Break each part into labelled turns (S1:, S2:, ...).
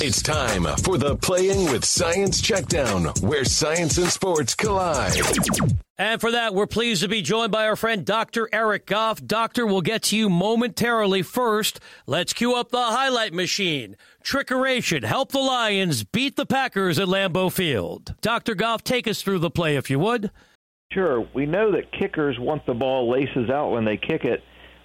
S1: It's time for the Playing with Science Checkdown, where science and sports collide.
S2: And for that, we're pleased to be joined by our friend Dr. Eric Goff. Doctor, we'll get to you momentarily. First, let's cue up the highlight machine. Trickeration. Help the Lions beat the Packers at Lambeau Field. Dr. Goff, take us through the play, if you would.
S3: Sure. We know that kickers want the ball laces out when they kick it.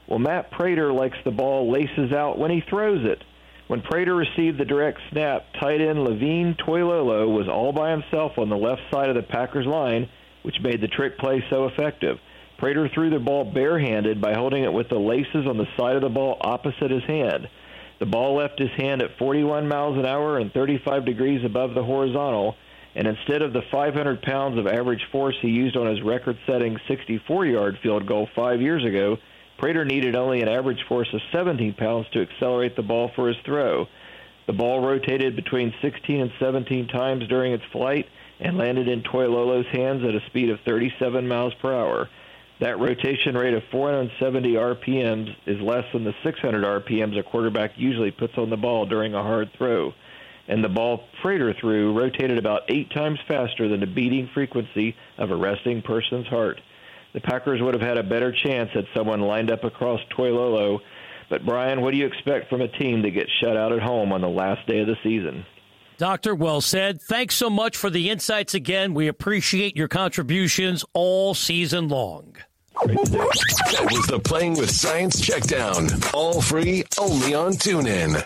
S3: Well, Matt Prater likes the ball laces out when he throws it. When Prater received the direct snap, tight end Levine Toilolo was all by himself on the left side of the Packers line, which made the trick play so effective. Prater threw the ball barehanded by holding it with the laces on the side of the ball opposite his hand. The ball left his hand at 41 miles an hour and 35 degrees above the horizontal, and instead of the 500 pounds of average force he used on his record setting 64 yard field goal five years ago, Prater needed only an average force of 17 pounds to accelerate the ball for his throw. The ball rotated between 16 and 17 times during its flight and landed in Toilolo's hands at a speed of 37 miles per hour. That rotation rate of 470 RPMs is less than the 600 RPMs a quarterback usually puts on the ball during a hard throw. And the ball Prater threw rotated about eight times faster than the beating frequency of a resting person's heart the Packers would have had a better chance had someone lined up across Toilolo. But Brian, what do you expect from a team that gets shut out at home on the last day of the season?
S2: Doctor, well said. Thanks so much for the insights again. We appreciate your contributions all season long.
S1: That was the Playing with Science Checkdown. All free, only on TuneIn.